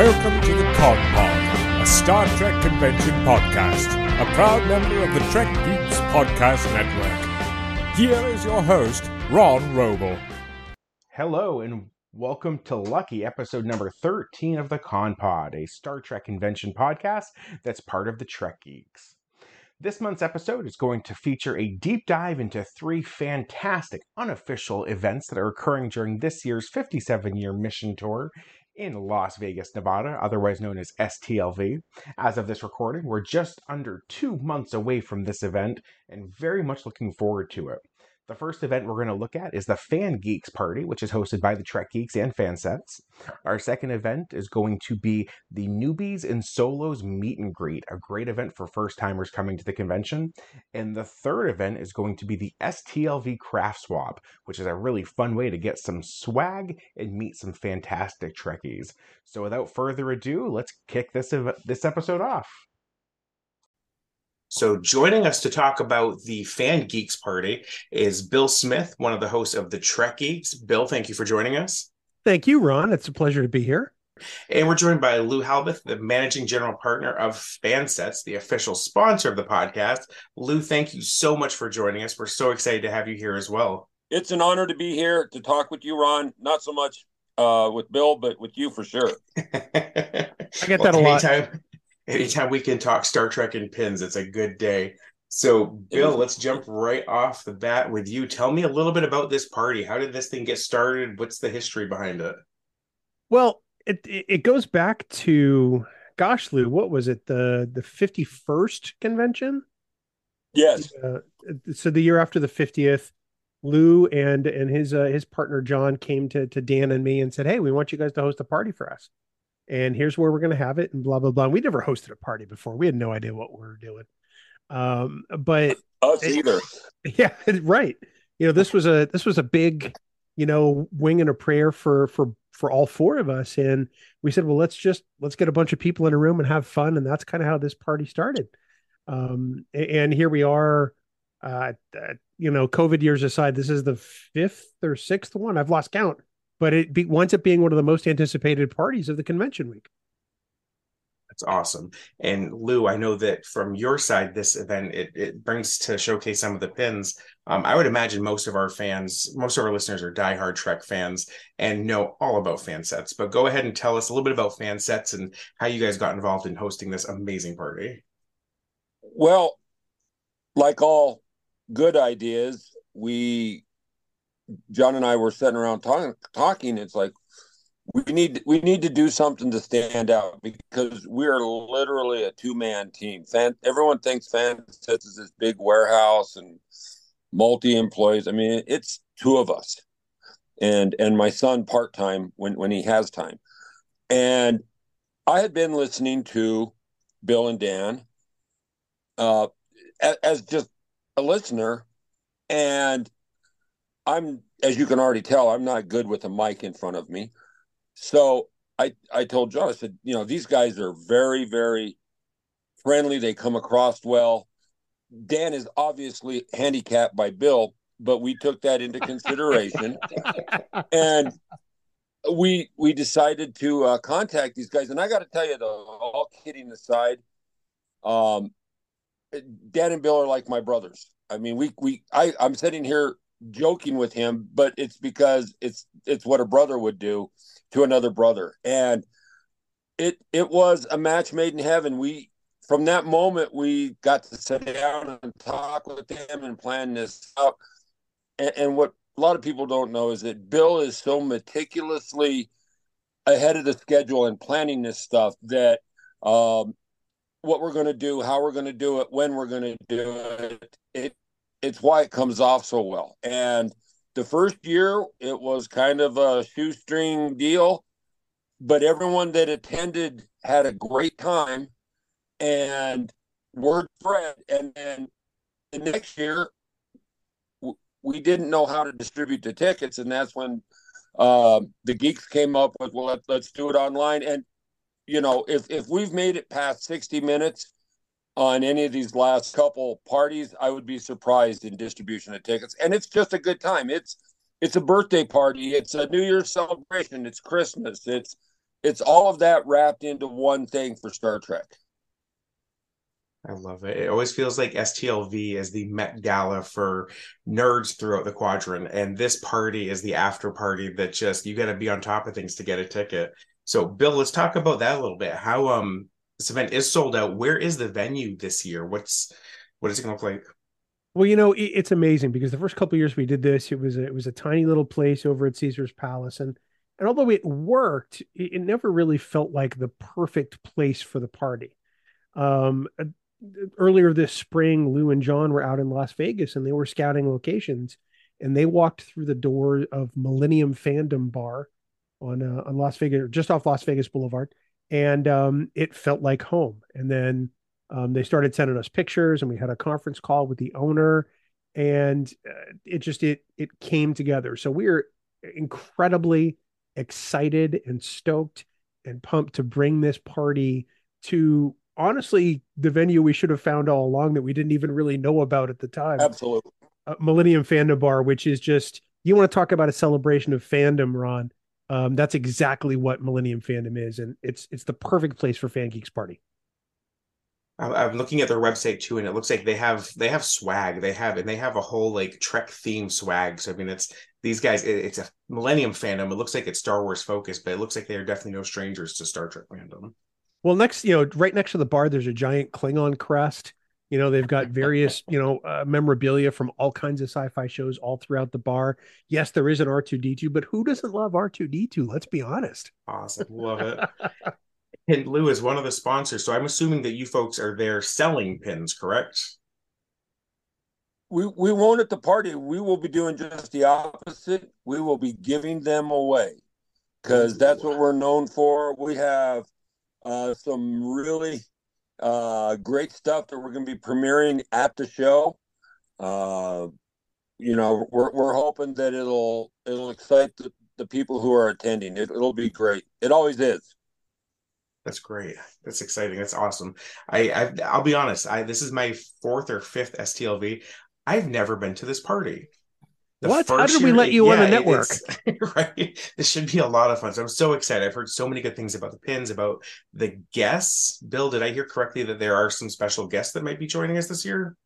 Welcome to the Con Pod, a Star Trek convention podcast, a proud member of the Trek Geeks Podcast Network. Here is your host, Ron Roble. Hello and welcome to Lucky, episode number 13 of the Con Pod, a Star Trek convention podcast that's part of the Trek Geeks. This month's episode is going to feature a deep dive into three fantastic unofficial events that are occurring during this year's 57 year mission tour in Las Vegas, Nevada, otherwise known as STLV. As of this recording, we're just under two months away from this event and very much looking forward to it. The first event we're going to look at is the Fan Geeks Party, which is hosted by the Trek Geeks and Fansets. Our second event is going to be the Newbies and Solos Meet and Greet, a great event for first timers coming to the convention. And the third event is going to be the STLV Craft Swap, which is a really fun way to get some swag and meet some fantastic Trekkies. So without further ado, let's kick this, ev- this episode off. So, joining us to talk about the Fan Geeks Party is Bill Smith, one of the hosts of the Trek Geeks. Bill, thank you for joining us. Thank you, Ron. It's a pleasure to be here. And we're joined by Lou Halbeth, the managing general partner of Fansets, the official sponsor of the podcast. Lou, thank you so much for joining us. We're so excited to have you here as well. It's an honor to be here to talk with you, Ron. Not so much uh, with Bill, but with you for sure. I get well, that a anytime, lot. Anytime we can talk Star Trek and pins, it's a good day. So, Bill, let's jump right off the bat with you. Tell me a little bit about this party. How did this thing get started? What's the history behind it? Well, it it goes back to gosh, Lou, what was it? The the 51st convention? Yes. Uh, so the year after the 50th, Lou and and his uh, his partner John came to to Dan and me and said, "Hey, we want you guys to host a party for us." And here's where we're going to have it and blah blah blah. we never hosted a party before. We had no idea what we were doing. Um, but us either. Yeah, right. You know, this was a this was a big, you know, wing and a prayer for for for all four of us and we said well let's just let's get a bunch of people in a room and have fun and that's kind of how this party started um, and here we are uh, uh, you know covid years aside this is the fifth or sixth one i've lost count but it be, winds up being one of the most anticipated parties of the convention week that's awesome. And Lou, I know that from your side, this event it, it brings to showcase some of the pins. Um, I would imagine most of our fans, most of our listeners are diehard Trek fans and know all about fan sets. But go ahead and tell us a little bit about fan sets and how you guys got involved in hosting this amazing party. Well, like all good ideas, we John and I were sitting around talking. Talking, it's like we need we need to do something to stand out because we are literally a two man team. Fan, everyone thinks Fansets is this big warehouse and multi employees. I mean, it's two of us, and and my son part time when when he has time. And I had been listening to Bill and Dan uh, as, as just a listener, and I'm as you can already tell, I'm not good with a mic in front of me. So I I told John, I said, you know, these guys are very, very friendly. They come across well. Dan is obviously handicapped by Bill, but we took that into consideration. and we we decided to uh, contact these guys. And I got to tell you, though, all kidding aside, um, Dan and Bill are like my brothers. I mean, we we I I'm sitting here joking with him, but it's because it's it's what a brother would do to another brother. And it it was a match made in heaven. We from that moment we got to sit down and talk with him and plan this out. And, and what a lot of people don't know is that Bill is so meticulously ahead of the schedule and planning this stuff that um, what we're going to do, how we're going to do it, when we're going to do it, it it's why it comes off so well. And the first year, it was kind of a shoestring deal, but everyone that attended had a great time and word spread. And then the next year, we didn't know how to distribute the tickets. And that's when uh, the geeks came up with, well, let, let's do it online. And, you know, if, if we've made it past 60 minutes, on any of these last couple parties, I would be surprised in distribution of tickets. And it's just a good time. It's it's a birthday party. It's a New Year's celebration. It's Christmas. It's it's all of that wrapped into one thing for Star Trek. I love it. It always feels like STLV is the Met Gala for nerds throughout the quadrant, and this party is the after party that just you got to be on top of things to get a ticket. So, Bill, let's talk about that a little bit. How um this event is sold out. Where is the venue this year? What's what is it going to look like? Well, you know, it, it's amazing because the first couple years we did this, it was a, it was a tiny little place over at Caesar's Palace, and and although it worked, it, it never really felt like the perfect place for the party. Um, earlier this spring, Lou and John were out in Las Vegas and they were scouting locations, and they walked through the door of Millennium Fandom Bar on uh, on Las Vegas, just off Las Vegas Boulevard, and um, it felt like home. And then um, they started sending us pictures, and we had a conference call with the owner, and uh, it just it it came together. So we are incredibly excited and stoked and pumped to bring this party to honestly the venue we should have found all along that we didn't even really know about at the time. Absolutely. Uh, Millennium Fandom Bar, which is just you want to talk about a celebration of fandom, Ron. Um, that's exactly what Millennium Fandom is, and it's it's the perfect place for Fan Geeks Party. I'm looking at their website too, and it looks like they have they have swag. They have and they have a whole like Trek theme swag. So I mean, it's these guys. It, it's a Millennium fandom. It looks like it's Star Wars focused, but it looks like they are definitely no strangers to Star Trek fandom. Well, next, you know, right next to the bar, there's a giant Klingon crest. You know, they've got various, you know, uh, memorabilia from all kinds of sci-fi shows all throughout the bar. Yes, there is an R2D2, but who doesn't love R2D2? Let's be honest. Awesome. Love it. and Lou is one of the sponsors. So I'm assuming that you folks are there selling pins, correct? We we won't at the party. We will be doing just the opposite. We will be giving them away because that's what we're known for. We have uh, some really uh, great stuff that we're going to be premiering at the show. Uh, you know, we're we're hoping that it'll it'll excite the, the people who are attending. It, it'll be great. It always is. That's great. That's exciting. That's awesome. I, I I'll be honest. I this is my fourth or fifth STLV. I've never been to this party. The what? How did we let you yeah, on the network? right. This should be a lot of fun. So I'm so excited. I've heard so many good things about the pins, about the guests. Bill, did I hear correctly that there are some special guests that might be joining us this year?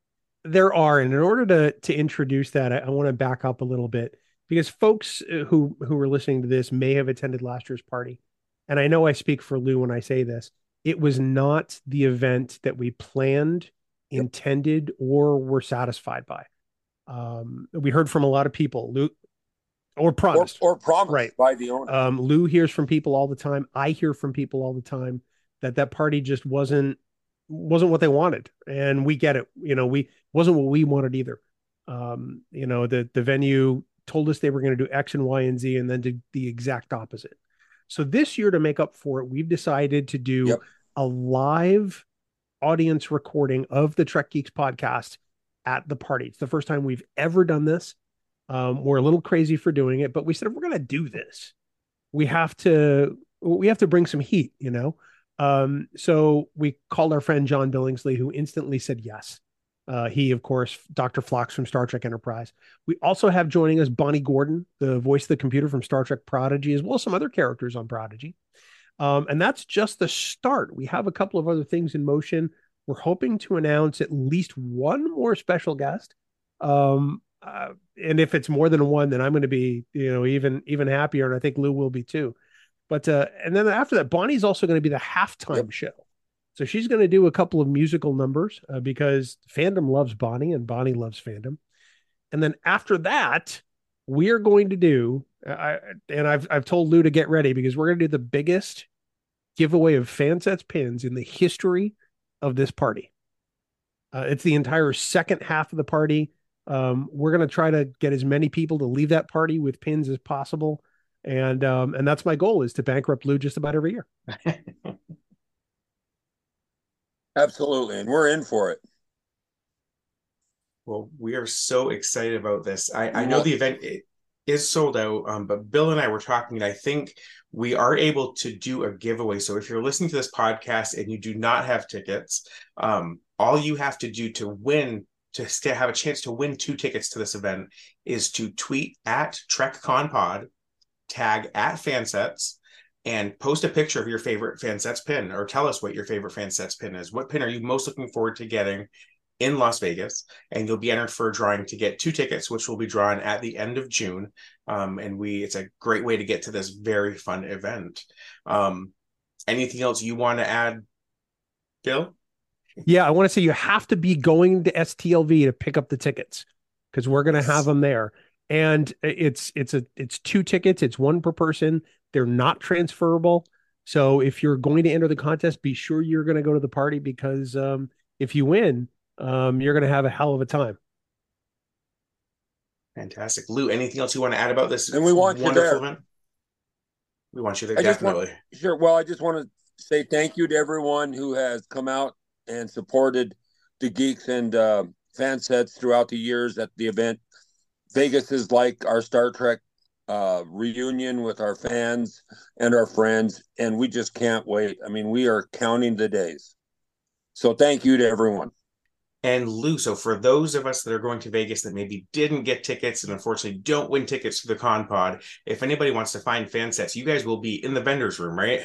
There are, and in order to to introduce that, I, I want to back up a little bit because folks uh, who who are listening to this may have attended last year's party, and I know I speak for Lou when I say this. It was not the event that we planned, intended, or were satisfied by um, we heard from a lot of people, Lou, or promised, or, or promised right. by the owner. Um, Lou hears from people all the time. I hear from people all the time that that party just wasn't wasn't what they wanted, and we get it. You know, we wasn't what we wanted either. Um, you know, the the venue told us they were going to do X and Y and Z, and then did the exact opposite. So this year, to make up for it, we've decided to do yep. a live audience recording of the Trek Geeks podcast at the party. It's the first time we've ever done this. Um, we're a little crazy for doing it, but we said we're going to do this, we have to we have to bring some heat, you know. Um, so we called our friend John Billingsley, who instantly said yes. Uh, he, of course, Dr. Phlox from Star Trek Enterprise. We also have joining us Bonnie Gordon, the voice of the computer from Star Trek Prodigy, as well as some other characters on Prodigy. Um, and that's just the start. We have a couple of other things in motion. We're hoping to announce at least one more special guest. Um, uh, and if it's more than one, then I'm going to be, you know, even even happier, and I think Lou will be too. But uh, and then after that, Bonnie's also going to be the halftime yep. show. So she's going to do a couple of musical numbers uh, because fandom loves Bonnie and Bonnie loves fandom. And then after that, we are going to do, I, and I've I've told Lou to get ready because we're going to do the biggest giveaway of Fansets pins in the history of this party. Uh, it's the entire second half of the party. Um, we're going to try to get as many people to leave that party with pins as possible, and um, and that's my goal is to bankrupt Lou just about every year. Absolutely, and we're in for it. Well, we are so excited about this. I, I know the event is sold out, um, but Bill and I were talking, and I think we are able to do a giveaway. So if you're listening to this podcast and you do not have tickets, um, all you have to do to win to st- have a chance to win two tickets to this event is to tweet at TrekConPod, tag at Fansets, and post a picture of your favorite Fansets pin or tell us what your favorite Fansets pin is. What pin are you most looking forward to getting in Las Vegas? And you'll be entered for a drawing to get two tickets, which will be drawn at the end of June. Um, and we, it's a great way to get to this very fun event. Um, anything else you want to add, Bill? Yeah, I want to say you have to be going to STLV to pick up the tickets because we're going to have them there. And it's it's a it's two tickets. It's one per person. They're not transferable. So if you're going to enter the contest, be sure you're going to go to the party because um, if you win, um, you're going to have a hell of a time. Fantastic, Lou. Anything else you want to add about this? And we want you there. Event? We want you there I definitely. Want, sure. Well, I just want to say thank you to everyone who has come out and supported the geeks and uh, fan sets throughout the years at the event. Vegas is like our Star Trek uh, reunion with our fans and our friends, and we just can't wait. I mean, we are counting the days. So thank you to everyone. And Lou, so for those of us that are going to Vegas that maybe didn't get tickets and unfortunately don't win tickets to the con pod, if anybody wants to find fan sets, you guys will be in the vendors room, right?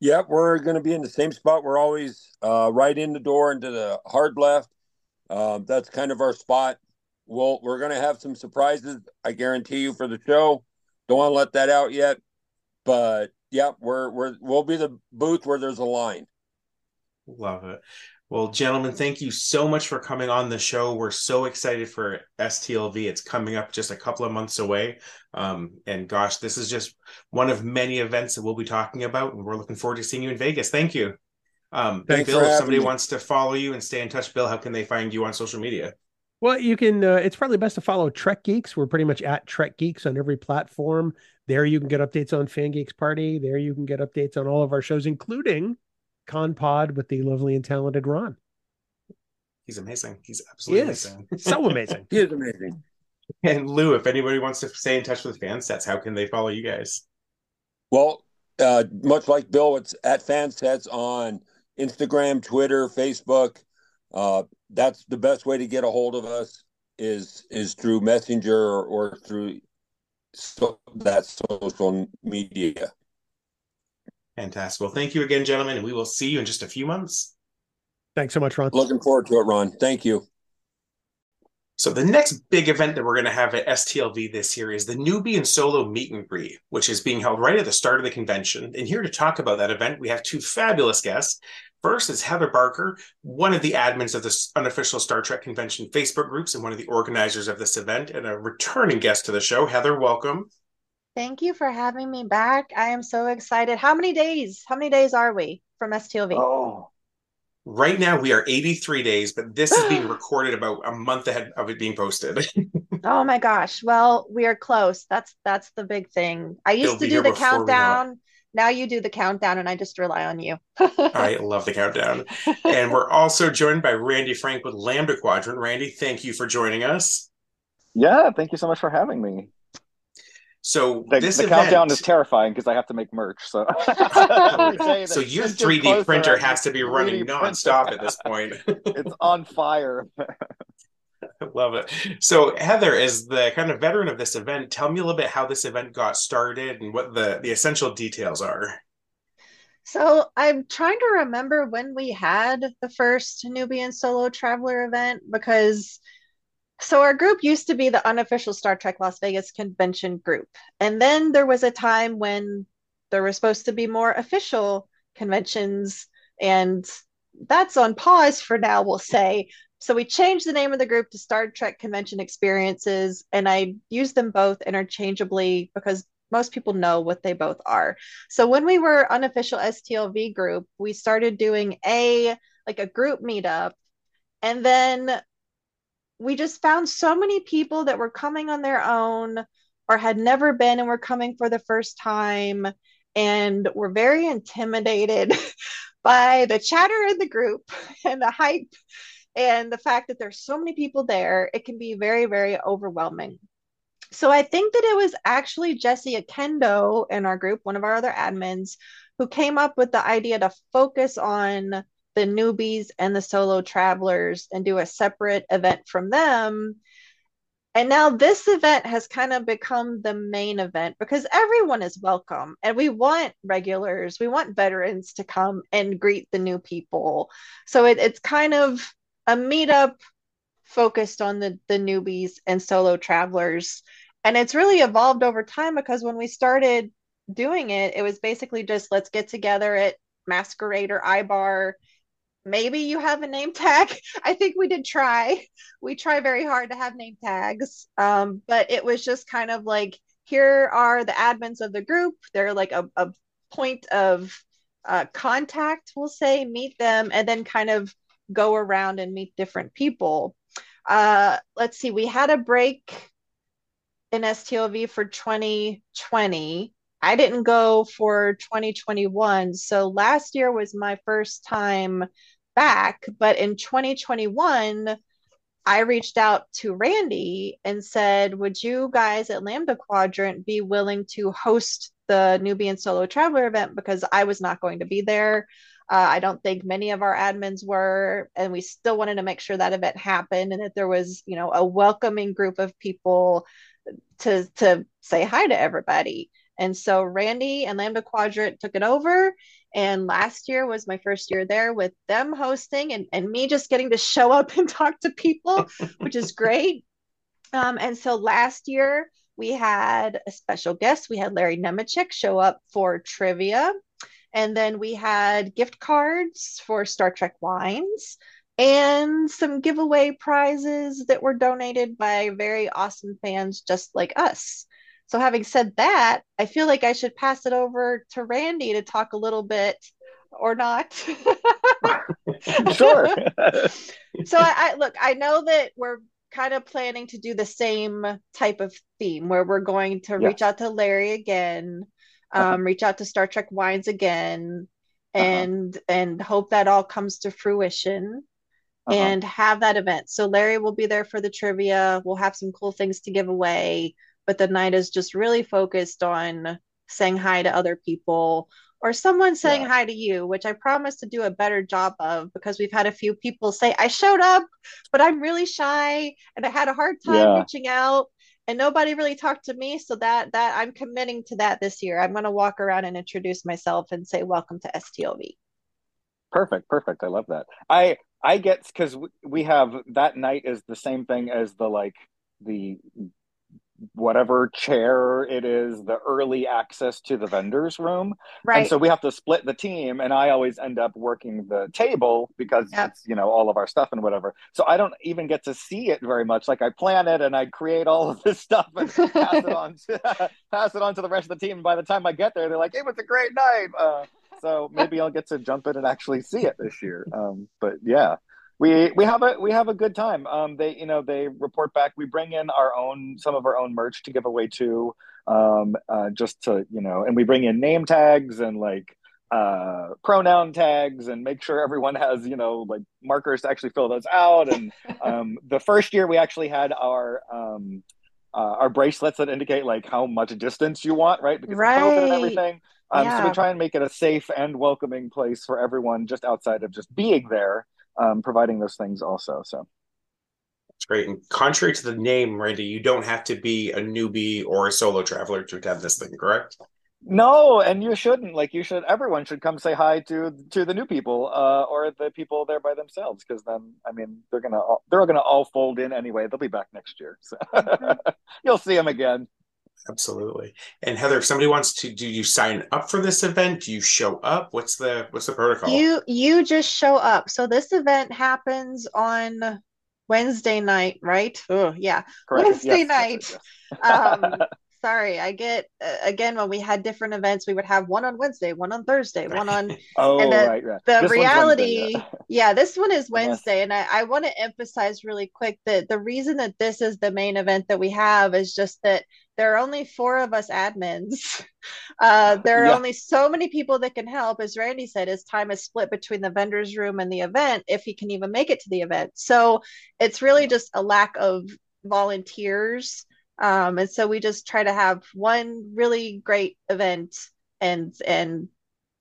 Yep, we're going to be in the same spot. We're always uh, right in the door into the hard left. Um, that's kind of our spot. Well, we're going to have some surprises. I guarantee you for the show. Don't want to let that out yet, but yeah, we're we're we'll be the booth where there's a line. Love it. Well, gentlemen, thank you so much for coming on the show. We're so excited for STLV. It's coming up just a couple of months away. Um, and gosh, this is just one of many events that we'll be talking about. And we're looking forward to seeing you in Vegas. Thank you. Um, Thanks Bill, if somebody me. wants to follow you and stay in touch, Bill, how can they find you on social media? Well, you can. Uh, it's probably best to follow Trek Geeks. We're pretty much at Trek Geeks on every platform. There, you can get updates on Fan Geeks Party. There, you can get updates on all of our shows, including Con Pod with the lovely and talented Ron. He's amazing. He's absolutely he amazing. so amazing. he is amazing. And Lou, if anybody wants to stay in touch with Fansets, how can they follow you guys? Well, uh, much like Bill, it's at Fansets on Instagram, Twitter, Facebook. Uh, that's the best way to get a hold of us is is through Messenger or, or through so, that social media. Fantastic. Well, thank you again, gentlemen, and we will see you in just a few months. Thanks so much, Ron. Looking forward to it, Ron. Thank you. So the next big event that we're going to have at STLV this year is the newbie and solo meet and greet, which is being held right at the start of the convention. And here to talk about that event, we have two fabulous guests. First is Heather Barker, one of the admins of the unofficial Star Trek convention Facebook groups and one of the organizers of this event, and a returning guest to the show. Heather, welcome. Thank you for having me back. I am so excited. How many days? How many days are we from STLV? Oh, right now we are 83 days, but this is being recorded about a month ahead of it being posted. oh my gosh. Well, we are close. That's that's the big thing. I used It'll to do the countdown. Now you do the countdown and I just rely on you. I love the countdown. And we're also joined by Randy Frank with Lambda Quadrant. Randy, thank you for joining us. Yeah, thank you so much for having me. So the, this the event, countdown is terrifying because I have to make merch. So, so your 3D printer has to be running nonstop at this point. it's on fire. Love it. So Heather, is the kind of veteran of this event, tell me a little bit how this event got started and what the the essential details are. So I'm trying to remember when we had the first newbie and solo traveler event because so our group used to be the unofficial Star Trek Las Vegas convention group. And then there was a time when there were supposed to be more official conventions and that's on pause for now, we'll say. So we changed the name of the group to Star Trek Convention Experiences and I use them both interchangeably because most people know what they both are. So when we were unofficial STLV group, we started doing a like a group meetup and then we just found so many people that were coming on their own or had never been and were coming for the first time and were very intimidated by the chatter in the group and the hype and the fact that there's so many people there it can be very very overwhelming. So i think that it was actually jesse akendo in our group one of our other admins who came up with the idea to focus on the newbies and the solo travelers and do a separate event from them And now this event has kind of become the main event because everyone is welcome and we want regulars, we want veterans to come and greet the new people. So it, it's kind of a meetup focused on the, the newbies and solo travelers. And it's really evolved over time because when we started doing it, it was basically just let's get together at Masquerade or iBar maybe you have a name tag. I think we did try. We try very hard to have name tags. Um, but it was just kind of like here are the admins of the group. They're like a, a point of uh, contact, we'll say, meet them, and then kind of go around and meet different people. Uh, let's see, we had a break in STLV for 2020. I didn't go for 2021. So last year was my first time back. But in 2021, I reached out to Randy and said, Would you guys at Lambda Quadrant be willing to host the Newbie and Solo Traveler event? Because I was not going to be there. Uh, I don't think many of our admins were, and we still wanted to make sure that event happened and that there was, you know, a welcoming group of people to to say hi to everybody. And so Randy and Lambda Quadrant took it over, and last year was my first year there with them hosting and, and me just getting to show up and talk to people, which is great. Um, and so last year we had a special guest. We had Larry Nemecek show up for trivia. And then we had gift cards for Star Trek wines and some giveaway prizes that were donated by very awesome fans just like us. So, having said that, I feel like I should pass it over to Randy to talk a little bit or not. sure. so, I, I look, I know that we're kind of planning to do the same type of theme where we're going to reach out to Larry again, uh-huh. um, uh-huh. reach out to Star Trek Wines again, uh-huh. and uh-huh. and hope that all comes to fruition. Uh-huh. And have that event. So Larry will be there for the trivia. We'll have some cool things to give away but the night is just really focused on saying hi to other people or someone saying yeah. hi to you, which I promise to do a better job of because we've had a few people say, I showed up, but I'm really shy and I had a hard time yeah. reaching out and nobody really talked to me. So that that I'm committing to that this year. I'm gonna walk around and introduce myself and say welcome to STLV. Perfect, perfect. I love that. I I get because we have that night is the same thing as the like the whatever chair it is the early access to the vendors room. Right. and so we have to split the team and i always end up working the table because yep. it's you know all of our stuff and whatever. So i don't even get to see it very much. Like i plan it and i create all of this stuff and pass it on to pass it on to the rest of the team. And by the time i get there they're like it was a great night. Uh, so maybe i'll get to jump in and actually see it this year. Um, but yeah we we have a we have a good time. Um, they you know they report back. We bring in our own some of our own merch to give away too, um, uh, just to you know, and we bring in name tags and like uh, pronoun tags and make sure everyone has you know like markers to actually fill those out. And um, the first year we actually had our um, uh, our bracelets that indicate like how much distance you want, right? Because right. COVID and everything. Um, yeah. So we try and make it a safe and welcoming place for everyone, just outside of just being there um, providing those things also. So that's great. And contrary to the name, Randy, you don't have to be a newbie or a solo traveler to have this thing, correct? No, and you shouldn't. Like you should. Everyone should come say hi to to the new people, uh, or the people there by themselves. Because then, I mean, they're gonna all, they're all gonna all fold in anyway. They'll be back next year, so you'll see them again. Absolutely. And Heather, if somebody wants to, do you sign up for this event? Do you show up? What's the what's the protocol? You you just show up. So this event happens on Wednesday night, right? Oh yeah, Correct. Wednesday yes, night. Yes, yes. um, sorry, I get uh, again when we had different events, we would have one on Wednesday, one on Thursday, one on. oh and the, right, right. The this reality, yeah. yeah. this one is Wednesday, and I, I want to emphasize really quick that the reason that this is the main event that we have is just that there are only four of us admins. Uh, there are yeah. only so many people that can help. As Randy said, his time is split between the vendor's room and the event, if he can even make it to the event. So it's really just a lack of volunteers. Um, and so we just try to have one really great event and and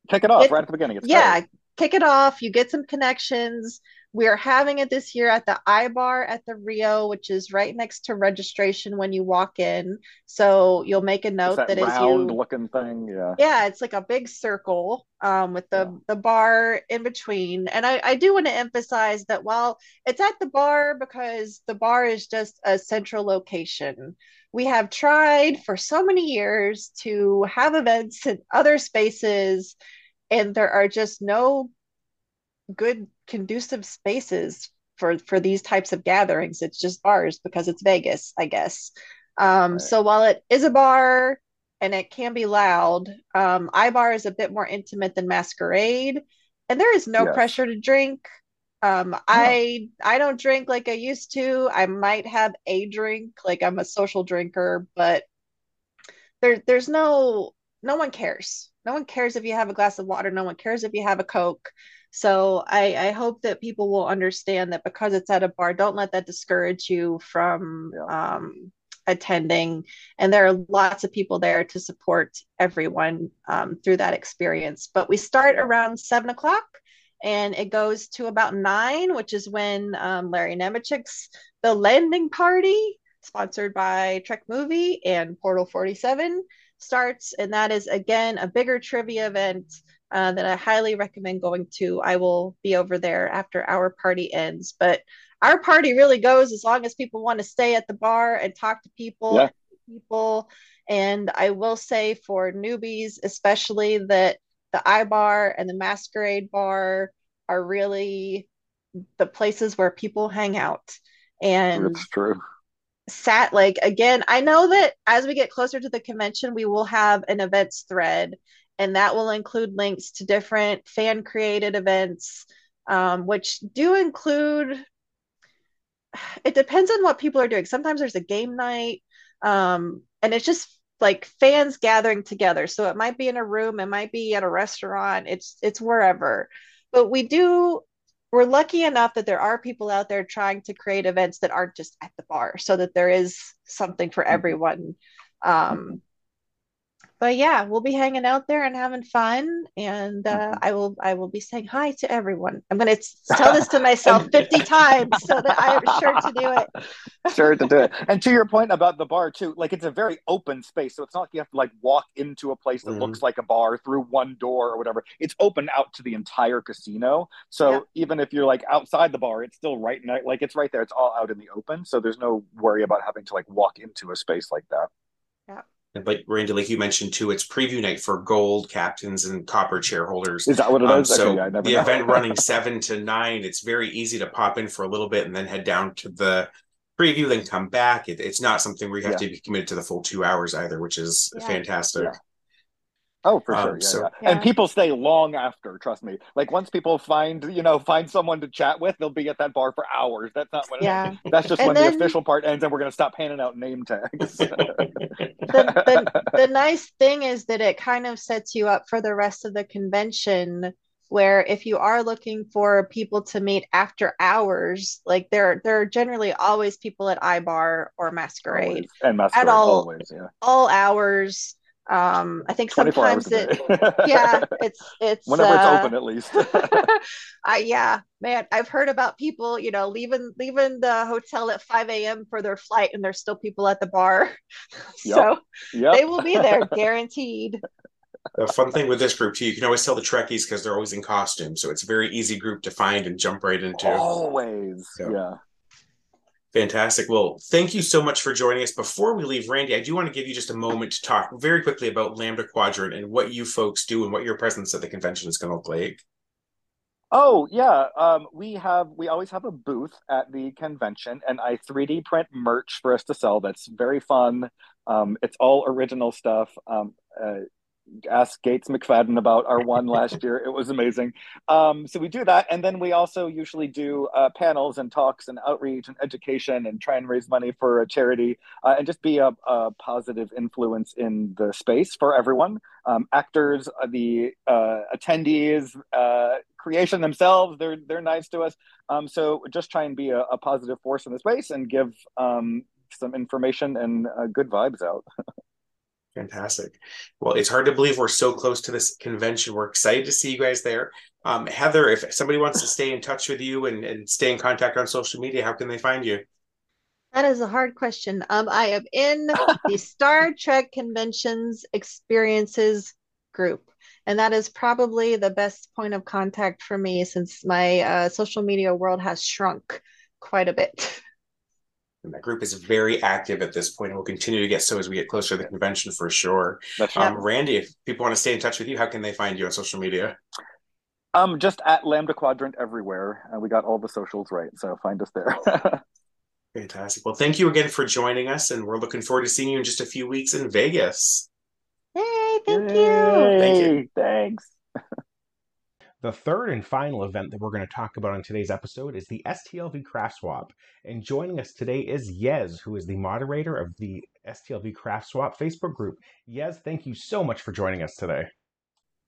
kick it off right at the beginning. It's yeah, great. kick it off. You get some connections we are having it this year at the I bar at the Rio, which is right next to registration when you walk in. So you'll make a note that, that round you looking thing. Yeah. yeah, it's like a big circle um, with the Yeah. the bar in between. And I, I do want to emphasize that while it's at the bar because the bar is just a central location, we have tried for so many years to have events in other spaces, and there are just no good conducive spaces for for these types of gatherings. It's just bars because it's Vegas, I guess. Um, Right. so while it is a bar and it can be loud, um, iBar is a bit more intimate than Masquerade, and there is no Yes. pressure to drink. Um, I I don't drink like I used to. I might have a drink, like I'm a social drinker, but there there's no no one cares. No one cares if you have a glass of water. No one cares if you have a Coke. So I, I hope that people will understand that because it's at a bar, don't let that discourage you from um, attending. And there are lots of people there to support everyone um, through that experience. But we start around seven o'clock and it goes to about nine, which is when um, Larry Nemecek's The Landing Party, sponsored by Trek Movie and Portal 47, starts. And that is, again, a bigger trivia event uh, that I highly recommend going to. I will be over there after our party ends. But our party really goes as long as people want to stay at the bar and talk to people, Yeah. people. And I will say for newbies, especially that the iBar and the Masquerade Bar are really the places where people hang out. And It's true. sat like again i know that as we get closer to the convention we will have an events thread and that will include links to different fan created events um, which do include it depends on what people are doing. Sometimes there's a game night um, and it's just like fans gathering together. So it might be in a room it might be at a restaurant it's it's wherever. But we do we're lucky enough that there are people out there trying to create events that aren't just at the bar so that there is something for everyone. Um but yeah we'll be hanging out there and having fun and uh, i will i will be saying hi to everyone i'm going to tell this to myself 50 times so that i am sure to do it sure to do it. And to your point about the bar too, like it's a very open space, so it's not like you have to like walk into a place that Mhm. looks like a bar through one door or whatever. It's open out to the entire casino. So Yeah. even if you're like outside the bar, it's still right like it's right there. It's all out in the open, so there's no worry about having to like walk into a space like that. And like Randy, like you mentioned too, it's preview night for gold captains and copper shareholders. Is that what it is? Um, Okay, so yeah, the know. event running seven to nine, it's very easy to pop in for a little bit and then head down to the preview, then come back. It, it's not something where you have Yeah. to be committed to the full two hours either, which is Yeah. fantastic. Yeah. Oh, for Um, sure. Yeah, so- yeah. Yeah. And people stay long after, trust me. Like once people find, you know, find someone to chat with, they'll be at that bar for hours. That's not what yeah That's just And when then- the official part ends and we're going to stop handing out name tags. the, the, the nice thing is that it kind of sets you up for the rest of the convention where if you are looking for people to meet after hours like there there are generally always people at ibar or masquerade Always. And masquerade, at all- always, yeah. all hours um i think sometimes it yeah it's it's Whenever uh, it's open, at least. I yeah, man, I've heard about people, you know, leaving leaving the hotel at 5 a.m. for their flight and there's still people at the bar. so yep. they will be there, guaranteed. The fun thing with this group too, you can always tell the Trekkies because they're always in costume. So it's a very easy group to find and jump right into. Always. Yeah. Yeah. Fantastic. Well, thank you so much for joining us. Before we leave, Randy, I do want to give you just a moment to talk very quickly about Lambda Quadrant and what you folks do and what your presence at the convention is going to look like. Oh yeah, um, we have we always have a booth at the convention, and I 3D print merch for us to sell. That's very fun. Um, it's all original stuff. Um, uh, ask Gates McFadden about our one last year; it was amazing. Um, so we do that, and then we also usually do uh, panels and talks and outreach and education, and try and raise money for a charity, uh, and just be a, a positive influence in the space for everyone. Um, actors, uh, the uh, attendees, uh, creation themselves, they're they're nice to us. Um, so just try and be a, a positive force in the space and give um, some information and uh, good vibes out. Fantastic. Well, it's hard to believe we're so close to this convention. We're excited to see you guys there. Um, Heather, if somebody wants to stay in touch with you and, and stay in contact on social media, how can they find you? That is a hard question. Um, I am in the Star Trek Conventions Experiences group, and that is probably the best point of contact for me since my uh, social media world has shrunk quite a bit. And that group is very active at this point and will continue to get so as we get closer to the convention for sure. That's Um, Randy, if people want to stay in touch with you, how can they find you on social media? Um, just at Lambda Quadrant everywhere. And we got all the socials right, so find us there. Fantastic. Well, thank you again for joining us, and we're looking forward to seeing you in just a few weeks in Vegas. Hey, thank you. Thank you. Thanks. The third and final event that we're going to talk about on today's episode is the STLV Craft Swap. And joining us today is Yez, who is the moderator of the STLV Craft Swap Facebook group. Yez, thank you so much for joining us today.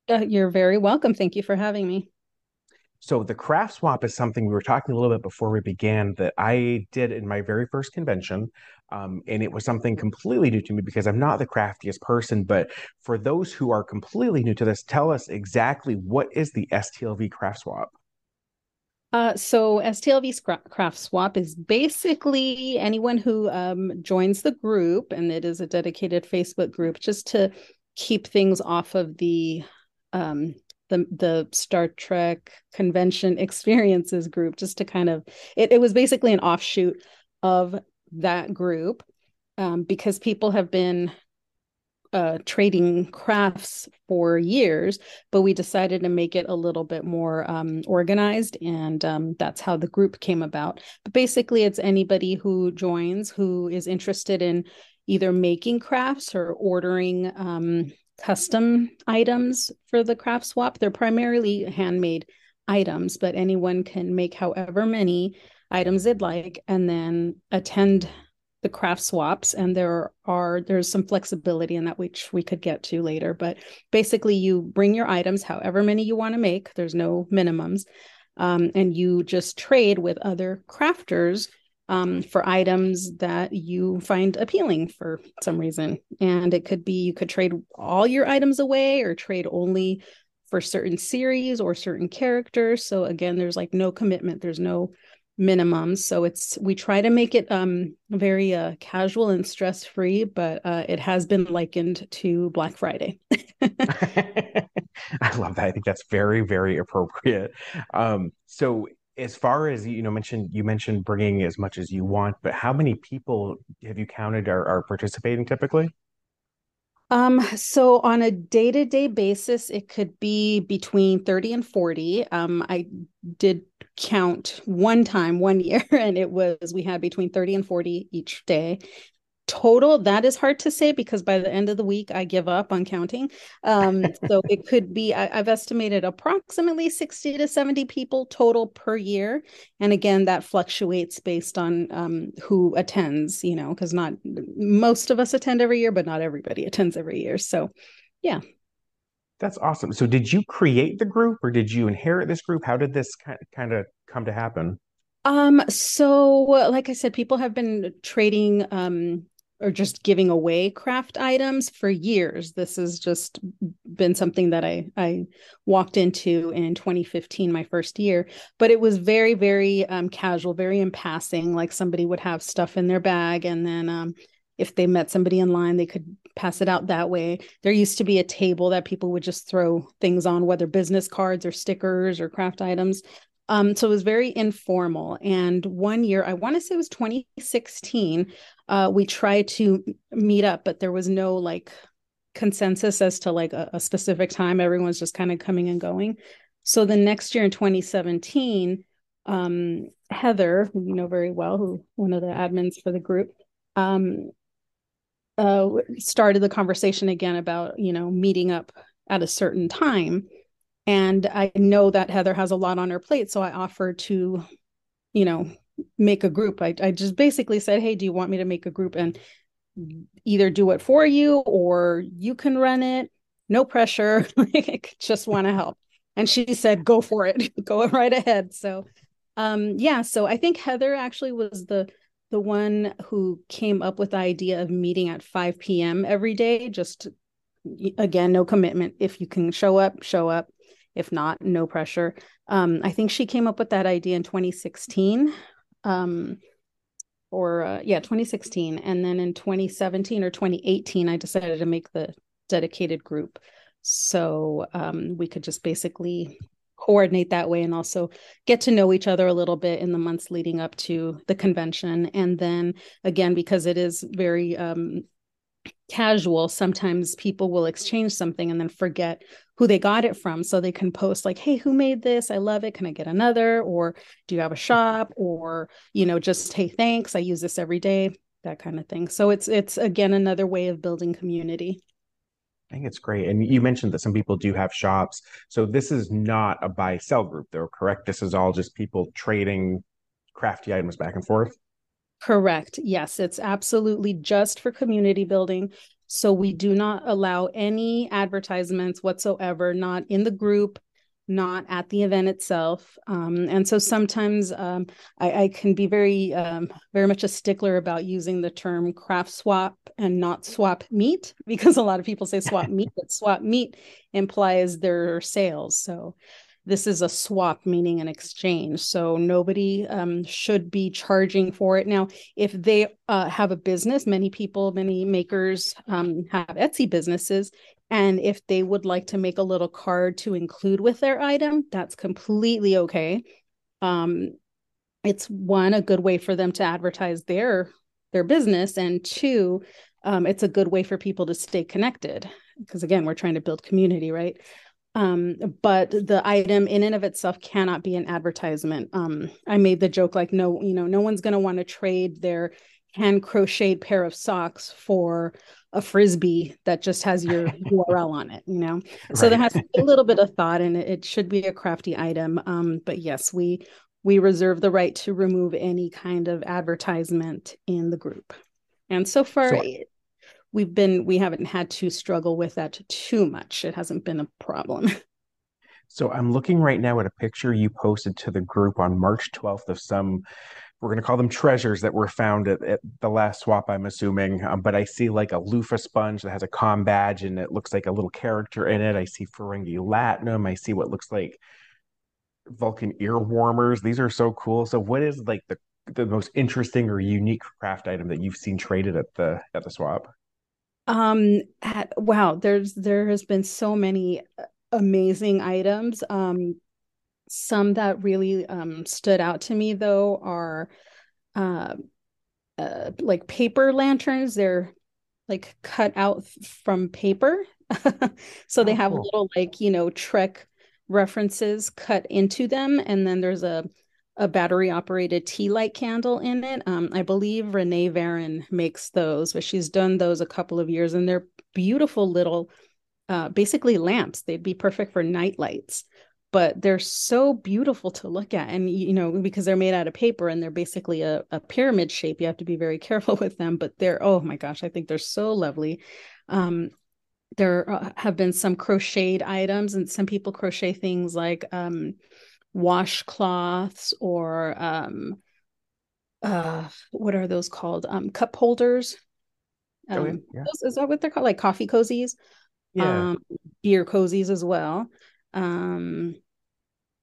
Uh, you're very welcome. Thank you for having me. So, the craft swap is something we were talking a little bit before we began that I did in my very first convention. Um, and it was something completely new to me because I'm not the craftiest person. But for those who are completely new to this, tell us exactly what is the STLV craft swap? Uh, so STLV Craft Swap is basically anyone who um, joins the group, and it is a dedicated Facebook group just to keep things off of the um, the the Star Trek convention experiences group, just to kind of it, it was basically an offshoot of that group um, because people have been uh, trading crafts for years, but we decided to make it a little bit more um, organized, and um, that's how the group came about. But basically, it's anybody who joins who is interested in either making crafts or ordering um, custom items for the craft swap. They're primarily handmade items, but anyone can make however many items they'd like and then attend the craft swaps. And there are there's some flexibility in that which we could get to later. But basically you bring your items however many you want to make. There's no minimums. Um, and you just trade with other crafters um, for items that you find appealing for some reason and it could be you could trade all your items away or trade only for certain series or certain characters so again there's like no commitment there's no minimums so it's we try to make it um very uh casual and stress free but uh it has been likened to black friday I love that. I think that's very, very appropriate. Um, so as far as you know, mentioned you mentioned bringing as much as you want, but how many people have you counted are, are participating typically? Um, so on a day-to-day basis, it could be between 30 and 40. Um, I did count one time one year, and it was we had between 30 and 40 each day. Total, that is hard to say because by the end of the week, I give up on counting. Um, so it could be, I, I've estimated approximately 60 to 70 people total per year. And again, that fluctuates based on um, who attends, you know, because not most of us attend every year, but not everybody attends every year. So, yeah. That's awesome. So did you create the group or did you inherit this group? How did this kind kind of come to happen? Um, so like I said, people have been trading um or just giving away craft items for years. This has just been something that I I walked into in 2015, my first year. But it was very, very um, casual, very in passing. Like somebody would have stuff in their bag, and then um, if they met somebody in line, they could pass it out that way. There used to be a table that people would just throw things on, whether business cards or stickers or craft items. Um, so it was very informal. And one year, I want to say it was 2016, uh, we tried to meet up, but there was no like consensus as to like a, a specific time. Everyone's just kind of coming and going. So the next year in 2017, um, Heather, who you know very well, who one of the admins for the group, um, uh, started the conversation again about you know meeting up at a certain time and i know that heather has a lot on her plate so i offered to you know make a group I, I just basically said hey do you want me to make a group and either do it for you or you can run it no pressure I just want to help and she said go for it go right ahead so um yeah so i think heather actually was the the one who came up with the idea of meeting at 5 p.m. every day. Just again, no commitment. If you can show up, show up. If not, no pressure. Um, I think she came up with that idea in 2016. Um, or uh, yeah 2016 and then in 2017 or 2018 i decided to make the dedicated group so um, we could just basically coordinate that way and also get to know each other a little bit in the months leading up to the convention and then again because it is very um, casual sometimes people will exchange something and then forget who they got it from so they can post like hey who made this i love it can i get another or do you have a shop or you know just hey thanks i use this every day that kind of thing so it's it's again another way of building community I think it's great. And you mentioned that some people do have shops. So this is not a buy sell group, though, correct? This is all just people trading crafty items back and forth. Correct. Yes, it's absolutely just for community building. So we do not allow any advertisements whatsoever, not in the group, not at the event itself. Um, and so sometimes um, I, I, can be very, um, very much a stickler about using the term craft swap and not swap meet because a lot of people say swap meet, but swap meet implies their sales. So this is a swap meaning an exchange. So nobody um, should be charging for it. Now if they uh, have a business many people many makers um, have etsy businesses. And if they would like to make a little card to include with their item that's completely okay. Um, it's one a good way for them to advertise their their business. And two um, it's a good way for people to stay connected. Because again we're trying to build community right um, but the item in and of itself cannot be an advertisement. Um, I made the joke like, no, you know, no one's going to want to trade their hand crocheted pair of socks for a frisbee that just has your URL on it, you know. So there has to be a little bit of thought, and it, it should be a crafty item. Um, but yes, we we reserve the right to remove any kind of advertisement in the group. And so far, so, we've been we haven't had to struggle with that too much. It hasn't been a problem. So I'm looking right now at a picture you posted to the group on March 12th of some we're going to call them treasures that were found at, at the last swap, I'm assuming. Um, but I see like a loofah sponge that has a com badge and it looks like a little character in it. I see Ferengi Latinum. I see what looks like Vulcan ear warmers. These are so cool. So what is like the the most interesting or unique craft item that you've seen traded at the at the swap? Um, at, wow, there's there has been so many uh, amazing items. Um, some that really um stood out to me though are uh, uh like paper lanterns. They're like cut out from paper. so they oh, have cool. little like, you know, Trek references cut into them and then there's a a battery operated tea light candle in it. Um, I believe Renee Varon makes those, but she's done those a couple of years and they're beautiful little, uh, basically lamps. They'd be perfect for night lights, but they're so beautiful to look at. And, you know, because they're made out of paper and they're basically a, a pyramid shape, you have to be very careful with them, but they're, oh my gosh, I think they're so lovely. Um, there uh, have been some crocheted items and some people crochet things like, um, washcloths or um uh what are those called? Um cup holders? Um, oh, yeah. is that what they're called? Like coffee cozies? Yeah. um beer cozies as well. Um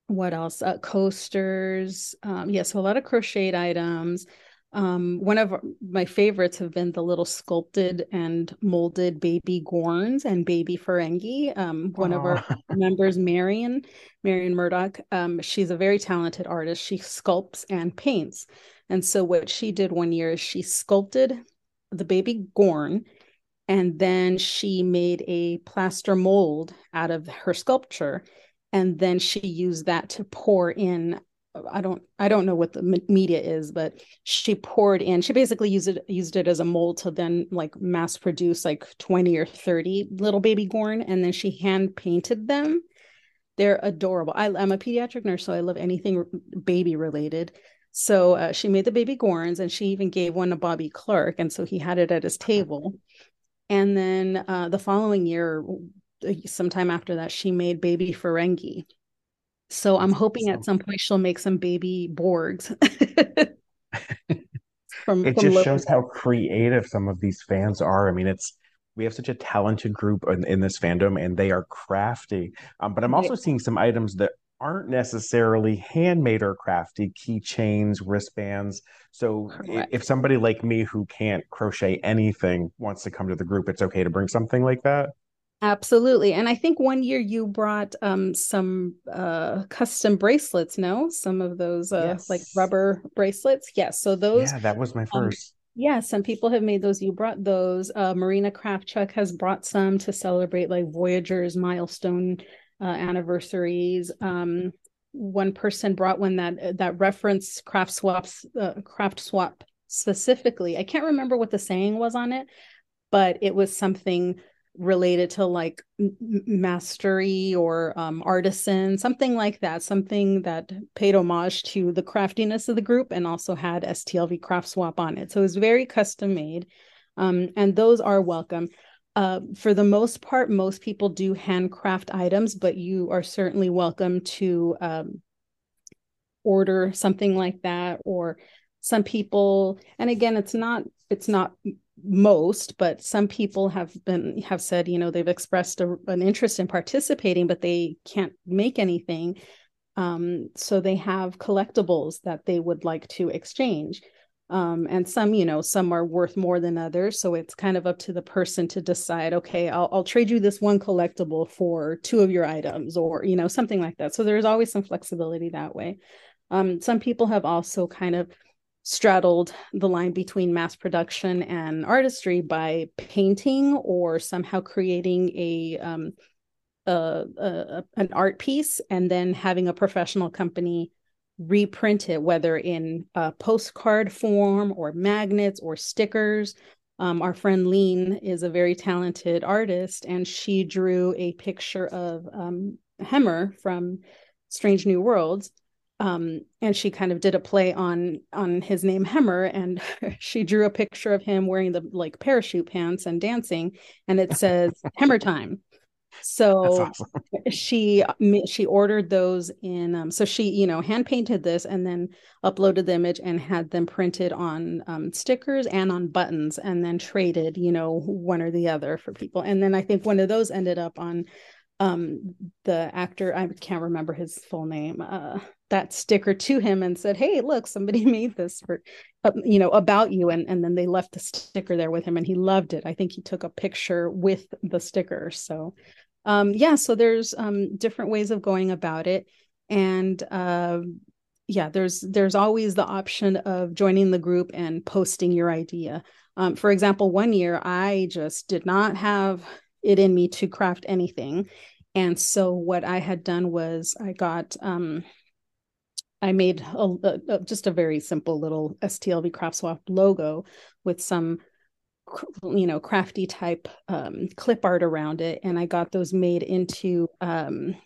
what else? Uh, coasters. Um yes yeah, so a lot of crocheted items um, one of my favorites have been the little sculpted and molded baby Gorns and baby Ferengi. Um, one Aww. of our members, Marion, Marion Murdoch, um, she's a very talented artist. She sculpts and paints. And so what she did one year is she sculpted the baby Gorn and then she made a plaster mold out of her sculpture and then she used that to pour in I don't I don't know what the media is, but she poured in. She basically used it used it as a mold to then like mass produce like twenty or thirty little baby Gorn, and then she hand painted them. They're adorable. I, am a pediatric nurse, so I love anything baby related. So uh, she made the baby Gorns, and she even gave one to Bobby Clark, and so he had it at his table. And then uh, the following year, sometime after that, she made baby Ferengi so I'm hoping at some point she'll make some baby Borgs. from it from just shows how creative some of these fans are. I mean, it's we have such a talented group in, in this fandom, and they are crafty. Um, but I'm also Right. seeing some items that aren't necessarily handmade or crafty keychains, wristbands. So Correct. if somebody like me who can't crochet anything wants to come to the group, it's okay to bring something like that. Absolutely. And I think one year you brought um some uh custom bracelets, no? Some of those uh like rubber bracelets. Yes. So those Yeah, that was my um, first. yeah, some people have made those. You brought those. Uh Marina Craft Truck has brought some to celebrate like Voyager's milestone uh anniversaries. Um one person brought one that that referenced craft swaps uh, craft swap specifically. I can't remember what the saying was on it, but it was something related to like mastery or um, artisan, something like that, something that paid homage to the craftiness of the group and also had STLV Craft Swap on it. So it was very custom made. Um, and those are welcome. Uh, for the most part, most people do handcraft items, but you are certainly welcome to um, order something like that or some people and again it's not it's not most but some people have been have said you know they've expressed a, an interest in participating but they can't make anything. Um, so they have collectibles that they would like to exchange. Um, and some you know some are worth more than others. So it's kind of up to the person to decide okay I'll, I'll trade you this one collectible for two of your items or you know something like that. So there's always some flexibility that way. Um, some people have also kind of straddled the line between mass production and artistry by painting or somehow creating a um, a, a, an art piece and then having a professional company reprint it, whether in a postcard form or magnets or stickers. Um, our friend Lean is a very talented artist, and she drew a picture of um, Hemmer from Strange New Worlds. Um, and she kind of did a play on on his name Hemmer, and she drew a picture of him wearing the like parachute pants and dancing, and it says Hemmer time. So awesome. she she ordered those in um, so she you know hand painted this and then uploaded the image and had them printed on um, stickers and on buttons and then traded you know one or the other for people and then i think one of those ended up on um the actor i can't remember his full name uh that sticker to him and said hey look somebody made this for uh, you know about you. And and then they left the sticker there with him and he loved it. I think he took a picture with the sticker. So um yeah so there's um different ways of going about it. And um yeah there's there's always the option of joining the group and posting your idea. Um for example one year i just did not have it in me to craft anything. And so what i had done was i got um I made a, a, just a very simple little STLV Craft Swap logo with some you know crafty type um, clip art around it. And i got those made into um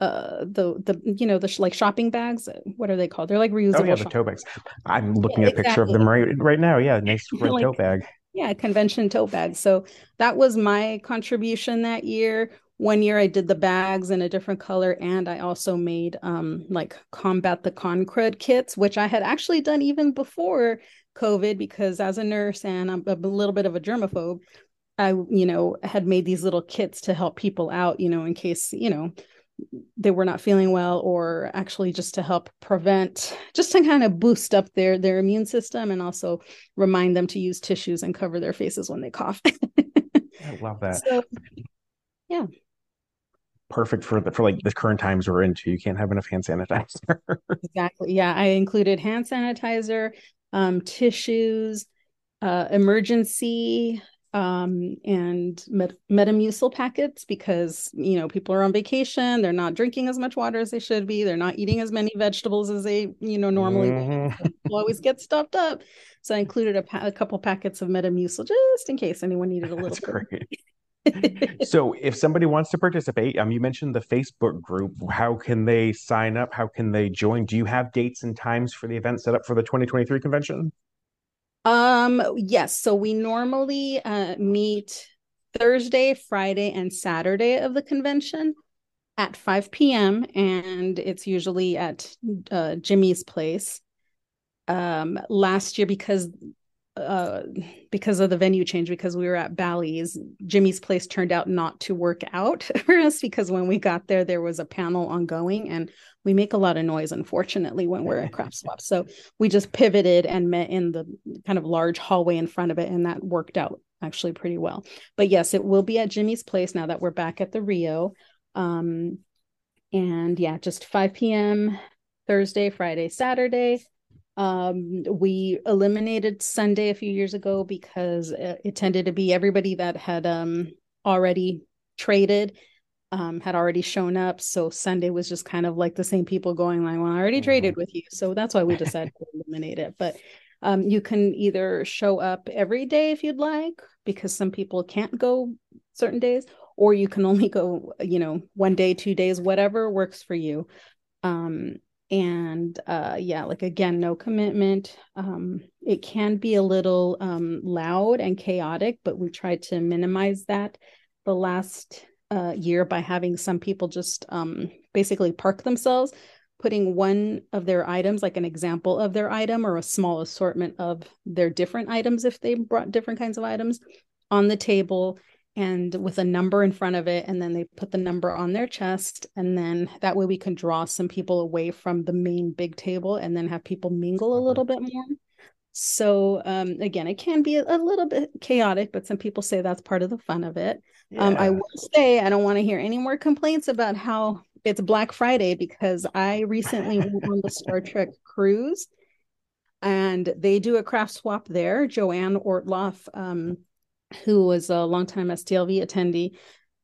uh the the you know the sh- like shopping bags. What are they called? They're like reusable Oh yeah, the tote bags. I'm looking Yeah, at a picture of them right right now. Yeah, nice red Like- tote bag. yeah convention tote bag so that was my contribution that year one year i did the bags in a different color and i also made um like combat the concrete kits which i had actually done even before covid because as a nurse and i'm a little bit of a germaphobe i you know had made these little kits to help people out you know in case you know they were not feeling well or actually just to help prevent just to kind of boost up their their immune system and also remind them to use tissues and cover their faces when they cough I love that. so Perfect for the for like the current times we're into. You can't have enough hand sanitizer. exactly yeah i included hand sanitizer um tissues uh emergency um and met- metamucil packets because you know people are on vacation they're not drinking as much water as they should be they're not eating as many vegetables as they you know normally. Mhm. People always get stuffed up so i included a, pa- a couple packets of metamucil just in case anyone needed a little That's bit. great. So if somebody wants to participate, um, you mentioned the Facebook group. How can they sign up? How can they join? Do you have dates and times for the event set up for the 2023 convention? Um, yes. So we normally uh, meet Thursday, Friday, and Saturday of the convention at 5 p.m. And it's usually at uh, Jimmy's place. um, last year because uh, because of the venue change, because we were at Bally's, Jimmy's Place turned out not to work out for us because when we got there, there was a panel ongoing and we make a lot of noise, unfortunately, when we're at Craft Swap. So we just pivoted and met in the kind of large hallway in front of it, and that worked out actually pretty well. But yes, it will be at Jimmy's Place now that we're back at the Rio. Um, and yeah, just 5 p.m. Thursday, Friday, Saturday. Um, we eliminated Sunday a few years ago because it tended to be everybody that had um, already traded um, had already shown up. So Sunday was just kind of like the same people going like, well, I already mm-hmm. traded with you. So that's why we decided to eliminate it. But um, you can either show up every day if you'd like, because some people can't go certain days, or you can only go, you know, one day, two days, whatever works for you. Um, and uh yeah like again no commitment. Um it can be a little um loud and chaotic but we tried to minimize that the last uh year by having some people just um basically park themselves putting one of their items like an example of their item or a small assortment of their different items if they brought different kinds of items on the table and with a number in front of it and then they put the number on their chest and then that way we can draw some people away from the main big table and then have people mingle a little bit more. So um, again it can be a, a, little bit chaotic but some people say that's part of the fun of it. Yeah. um, i will say i don't want to hear any more complaints about how it's black friday because i recently went on the star trek cruise and they do a craft swap there joanne ortloff um, who was a longtime STLV attendee,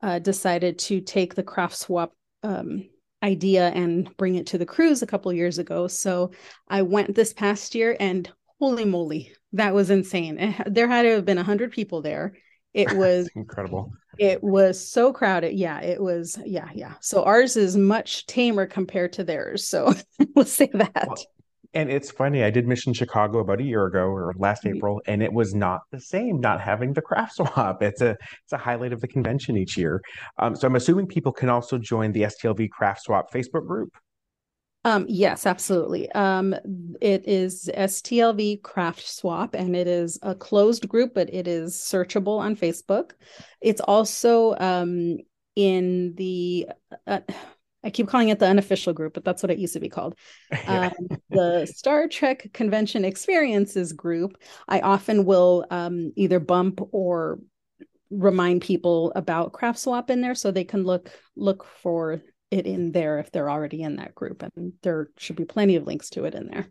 uh, decided to take the craft swap um, idea and bring it to the cruise a couple years ago. So I went this past year, and holy moly, that was insane! It, there had to have been a hundred people there. It was incredible. It was so crowded. Yeah, it was. Yeah, yeah. So ours is much tamer compared to theirs. So we'll say that. Well, and it's funny, I did Mission Chicago about a year ago or last mm-hmm. April, and it was not the same, not having the craft swap. It's a it's a highlight of the convention each year. Um, so I'm assuming people can also join the STLV Craft Swap Facebook group. Um, yes, absolutely. Um, it is STLV Craft Swap, and it is a closed group, but it is searchable on Facebook. It's also um, in the uh, I keep calling it the unofficial group, but that's what it used to be called. Yeah. Um, the Star Trek Convention Experiences group. I often will um, either bump or remind people about Craft Swap in there, so they can look look for it in there if they're already in that group, and there should be plenty of links to it in there.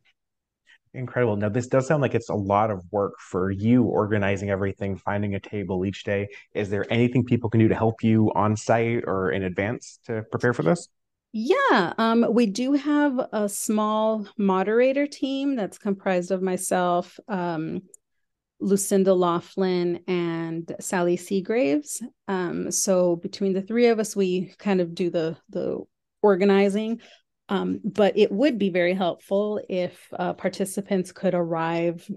Incredible. Now, this does sound like it's a lot of work for you organizing everything, finding a table each day. Is there anything people can do to help you on site or in advance to prepare for this? Yeah, um, we do have a small moderator team that's comprised of myself, um, Lucinda Laughlin, and Sally Seagraves. Um, so between the three of us, we kind of do the the organizing. Um, but it would be very helpful if uh, participants could arrive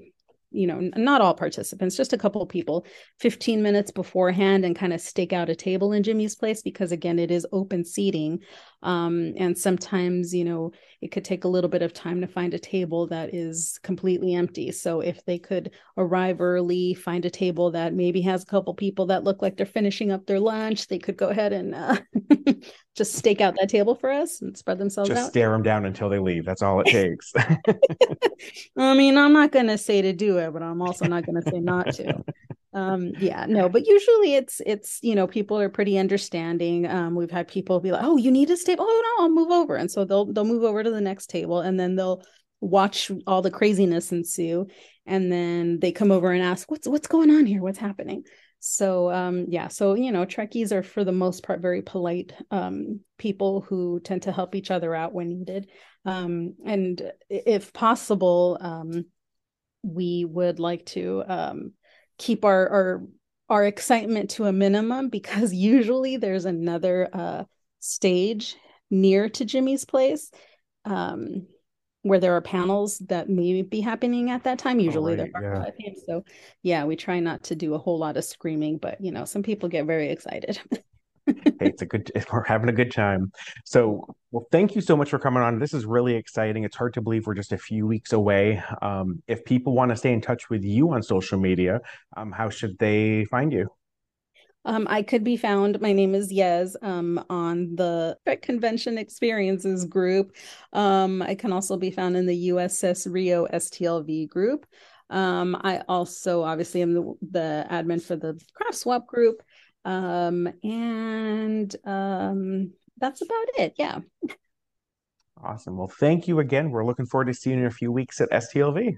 you know not all participants just a couple people 15 minutes beforehand and kind of stake out a table in jimmy's place because again it is open seating um, and sometimes you know it could take a little bit of time to find a table that is completely empty. So if they could arrive early find a table that maybe has a couple people that look like they're finishing up their lunch they could go ahead and uh, just stake out that table for us and spread themselves just out. stare them down until they leave. That's all it takes. I mean i'm not going to say to do it but i'm also not going to say not to um yeah no but usually it's it's you know people are pretty understanding. Um we've had people be like oh you need a table oh no i'll move over and so they'll they'll move over to the next table and then they'll watch all the craziness ensue and then they come over and ask what's what's going on here? What's happening? So um yeah so you know trekkies are for the most part very polite um people who tend to help each other out when needed. Um and if possible um we would like to um keep our our our excitement to a minimum because usually there's another uh, stage near to Jimmy's place um, where there are panels that may be happening at that time. Usually right, there are. Yeah. So yeah, we try not to do a whole lot of screaming, but you know, some people get very excited. hey, it's a good we're having a good time. So Well, thank you so much for coming on. This is really exciting. It's hard to believe we're just a few weeks away. Um, if people want to stay in touch with you on social media, um, how should they find you? Um, I could be found. My name is Yez um, on the Convention Experiences group. Um, I can also be found in the USS Rio STLV group. Um, I also obviously am the, the admin for the Craft Swap group. Um, and um, that's about it. Yeah. Awesome. Well, thank you again. We're looking forward to seeing you in a few weeks at STLV.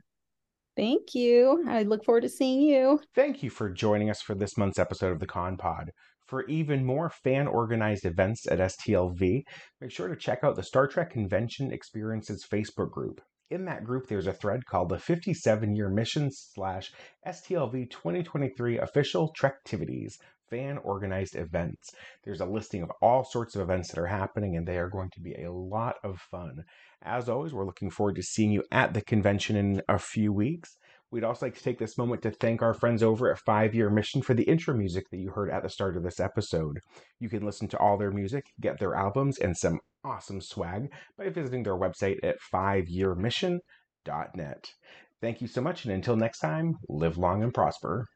Thank you. I look forward to seeing you. Thank you for joining us for this month's episode of the Con Pod. For even more fan organized events at STLV, make sure to check out the Star Trek Convention Experiences Facebook group. In that group, there's a thread called the 57 year mission slash STLV 2023 official Trektivities fan organized events. There's a listing of all sorts of events that are happening, and they are going to be a lot of fun. As always, we're looking forward to seeing you at the convention in a few weeks. We'd also like to take this moment to thank our friends over at Five Year Mission for the intro music that you heard at the start of this episode. You can listen to all their music, get their albums, and some awesome swag by visiting their website at fiveyearmission.net. Thank you so much, and until next time, live long and prosper.